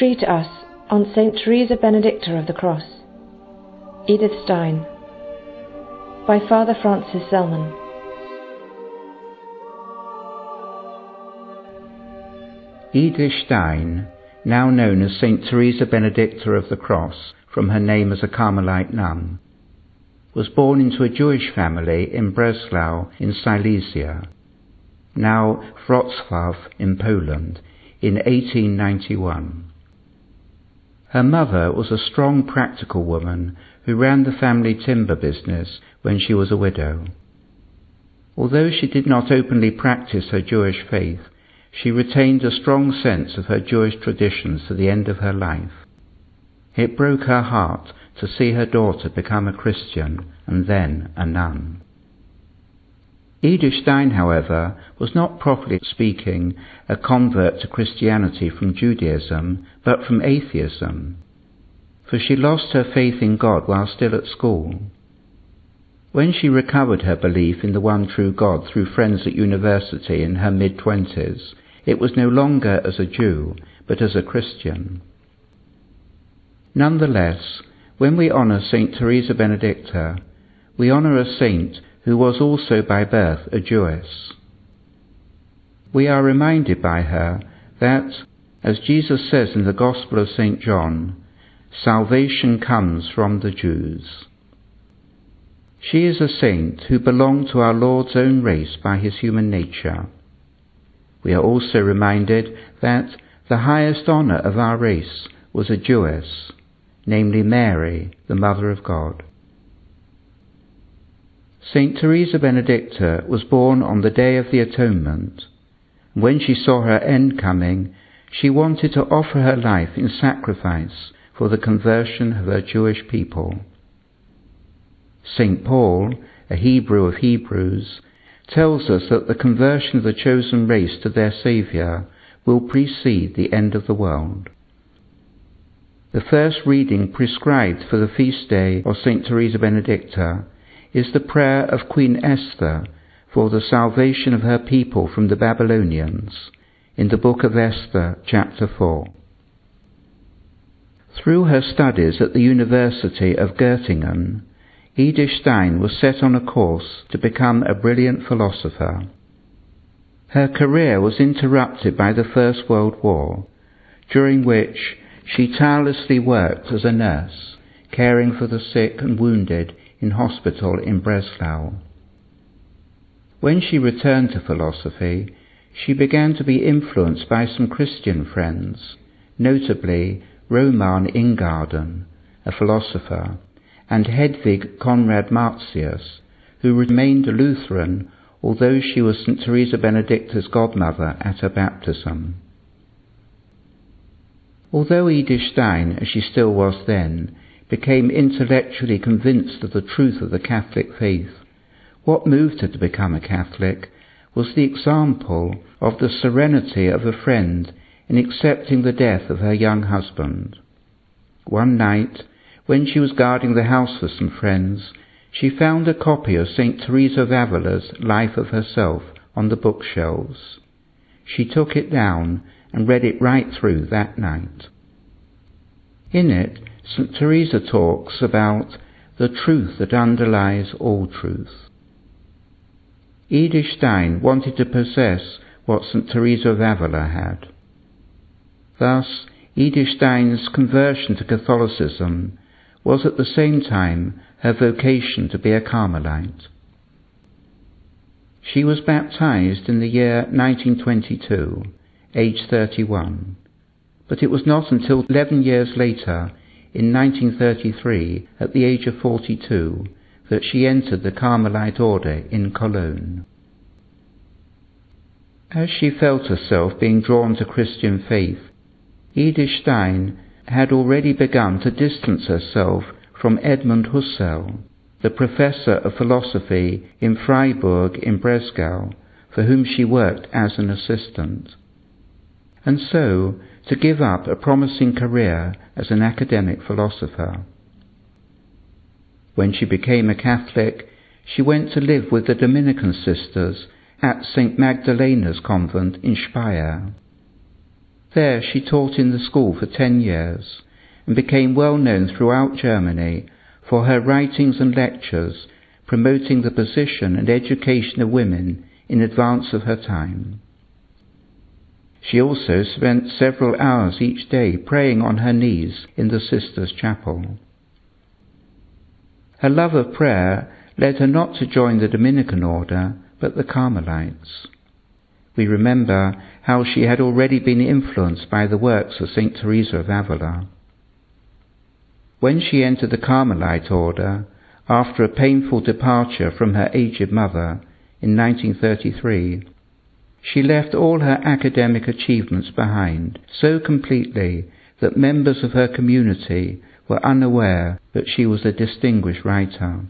3 to us on St. Teresa Benedicta of the Cross. Edith Stein. By Father Francis Selman. Edith Stein, now known as St. Teresa Benedicta of the Cross from her name as a Carmelite nun, was born into a Jewish family in Breslau in Silesia, now Wrocław in Poland, in 1891. Her mother was a strong practical woman who ran the family timber business when she was a widow. Although she did not openly practice her Jewish faith, she retained a strong sense of her Jewish traditions to the end of her life. It broke her heart to see her daughter become a Christian and then a nun. Edith Stein, however, was not properly speaking a convert to Christianity from Judaism, but from atheism, for she lost her faith in God while still at school. When she recovered her belief in the one true God through friends at university in her mid twenties, it was no longer as a Jew, but as a Christian. Nonetheless, when we honour St. Teresa Benedicta, we honour a saint who was also by birth a Jewess. We are reminded by her that, as Jesus says in the Gospel of St. John, salvation comes from the Jews. She is a saint who belonged to our Lord's own race by his human nature. We are also reminded that the highest honour of our race was a Jewess, namely Mary, the Mother of God. Saint Teresa Benedicta was born on the Day of the Atonement. When she saw her end coming, she wanted to offer her life in sacrifice for the conversion of her Jewish people. St. Paul, a Hebrew of Hebrews, tells us that the conversion of the chosen race to their Saviour will precede the end of the world. The first reading prescribed for the feast day of St. Teresa Benedicta is the prayer of Queen Esther for the salvation of her people from the Babylonians in the book of Esther, chapter 4. Through her studies at the University of Göttingen, Edith Stein was set on a course to become a brilliant philosopher. Her career was interrupted by the First World War, during which she tirelessly worked as a nurse, caring for the sick and wounded in hospital in Breslau. When she returned to philosophy, she began to be influenced by some Christian friends, notably Roman Ingarden, a philosopher, and Hedwig Conrad Martius, who remained a Lutheran although she was St. Teresa Benedicta's godmother at her baptism. Although Edith Stein, as she still was then, became intellectually convinced of the truth of the Catholic faith, what moved her to become a Catholic was the example of the serenity of a friend in accepting the death of her young husband. One night, when she was guarding the house for some friends, she found a copy of St. Teresa of Avila's Life of Herself on the bookshelves. She took it down and read it right through that night. In it, St. Teresa talks about the truth that underlies all truth. Edith Stein wanted to possess what St. Teresa of Avila had. Thus, Edith Stein's conversion to Catholicism was at the same time her vocation to be a Carmelite. She was baptized in the year 1922, aged 31, but it was not until 11 years later in 1933, at the age of 42, that she entered the Carmelite order in Cologne. As she felt herself being drawn to Christian faith, Edith Stein had already begun to distance herself from Edmund Husserl, the professor of philosophy in Freiburg in Breisgau, for whom she worked as an assistant. And so to give up a promising career as an academic philosopher. When she became a Catholic, she went to live with the Dominican sisters at St. Magdalena's convent in Speyer. There she taught in the school for ten years and became well known throughout Germany for her writings and lectures promoting the position and education of women in advance of her time. She also spent several hours each day praying on her knees in the sisters' chapel. Her love of prayer led her not to join the Dominican order, but the Carmelites. We remember how she had already been influenced by the works of St. Teresa of Avila. When she entered the Carmelite order, after a painful departure from her aged mother in 1933, she left all her academic achievements behind so completely that members of her community were unaware that she was a distinguished writer.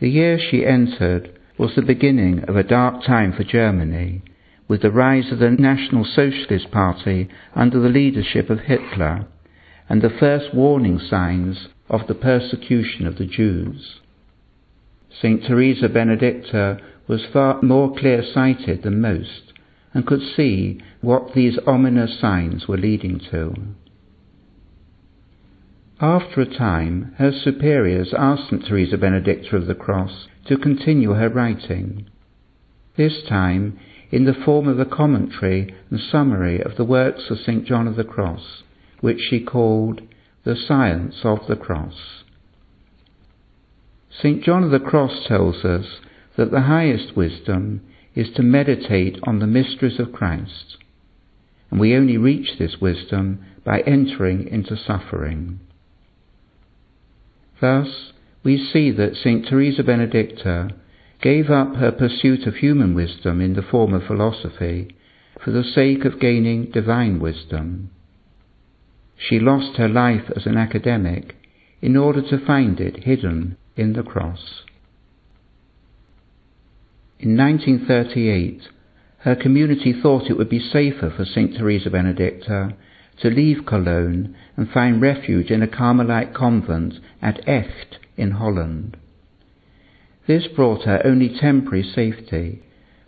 The year she entered was the beginning of a dark time for Germany, with the rise of the National Socialist Party under the leadership of Hitler and the first warning signs of the persecution of the Jews. St. Teresa Benedicta was far more clear sighted than most and could see what these ominous signs were leading to. After a time, her superiors asked St. Teresa Benedicta of the Cross to continue her writing. This time, in the form of a commentary and summary of the works of St. John of the Cross, which she called The Science of the Cross. St. John of the Cross tells us that the highest wisdom is to meditate on the mysteries of Christ, and we only reach this wisdom by entering into suffering. Thus, we see that St. Teresa Benedicta gave up her pursuit of human wisdom in the form of philosophy for the sake of gaining divine wisdom. She lost her life as an academic in order to find it hidden in the cross. In 1938, her community thought it would be safer for St. Teresa Benedicta to leave Cologne and find refuge in a Carmelite convent at Echt in Holland. This brought her only temporary safety,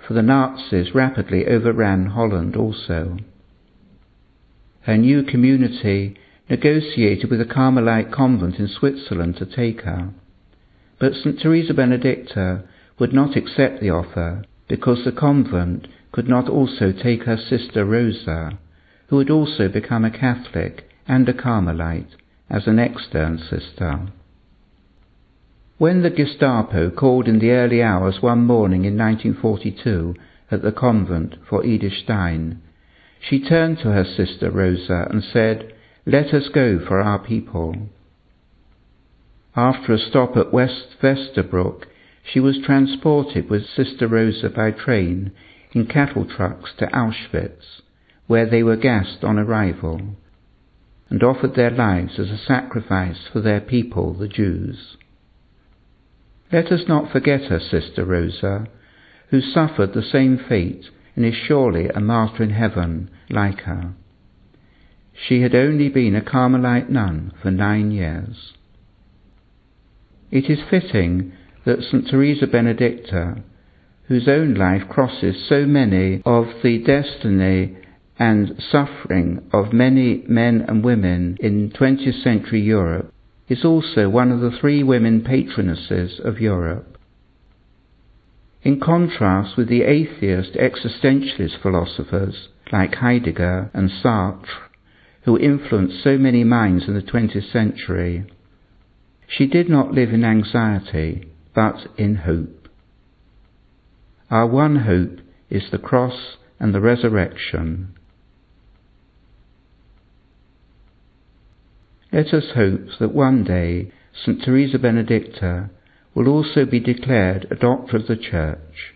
for the Nazis rapidly overran Holland also. Her new community negotiated with a Carmelite convent in Switzerland to take her, but St. Teresa Benedicta would not accept the offer because the convent could not also take her sister Rosa, who had also become a Catholic and a Carmelite, as an extern sister. When the Gestapo called in the early hours one morning in 1942 at the convent for Edith Stein, she turned to her sister Rosa and said, Let us go for our people. After a stop at West Westerbrook, she was transported with Sister Rosa by train in cattle trucks to Auschwitz, where they were gassed on arrival, and offered their lives as a sacrifice for their people, the Jews. Let us not forget her sister Rosa, who suffered the same fate and is surely a martyr in heaven like her. She had only been a Carmelite nun for nine years. It is fitting that St. Teresa Benedicta, whose own life crosses so many of the destiny and suffering of many men and women in 20th century Europe, is also one of the three women patronesses of Europe. In contrast with the atheist existentialist philosophers like Heidegger and Sartre, who influenced so many minds in the 20th century, she did not live in anxiety, but in hope. Our one hope is the cross and the resurrection. Let us hope that one day St. Teresa Benedicta will also be declared a doctor of the Church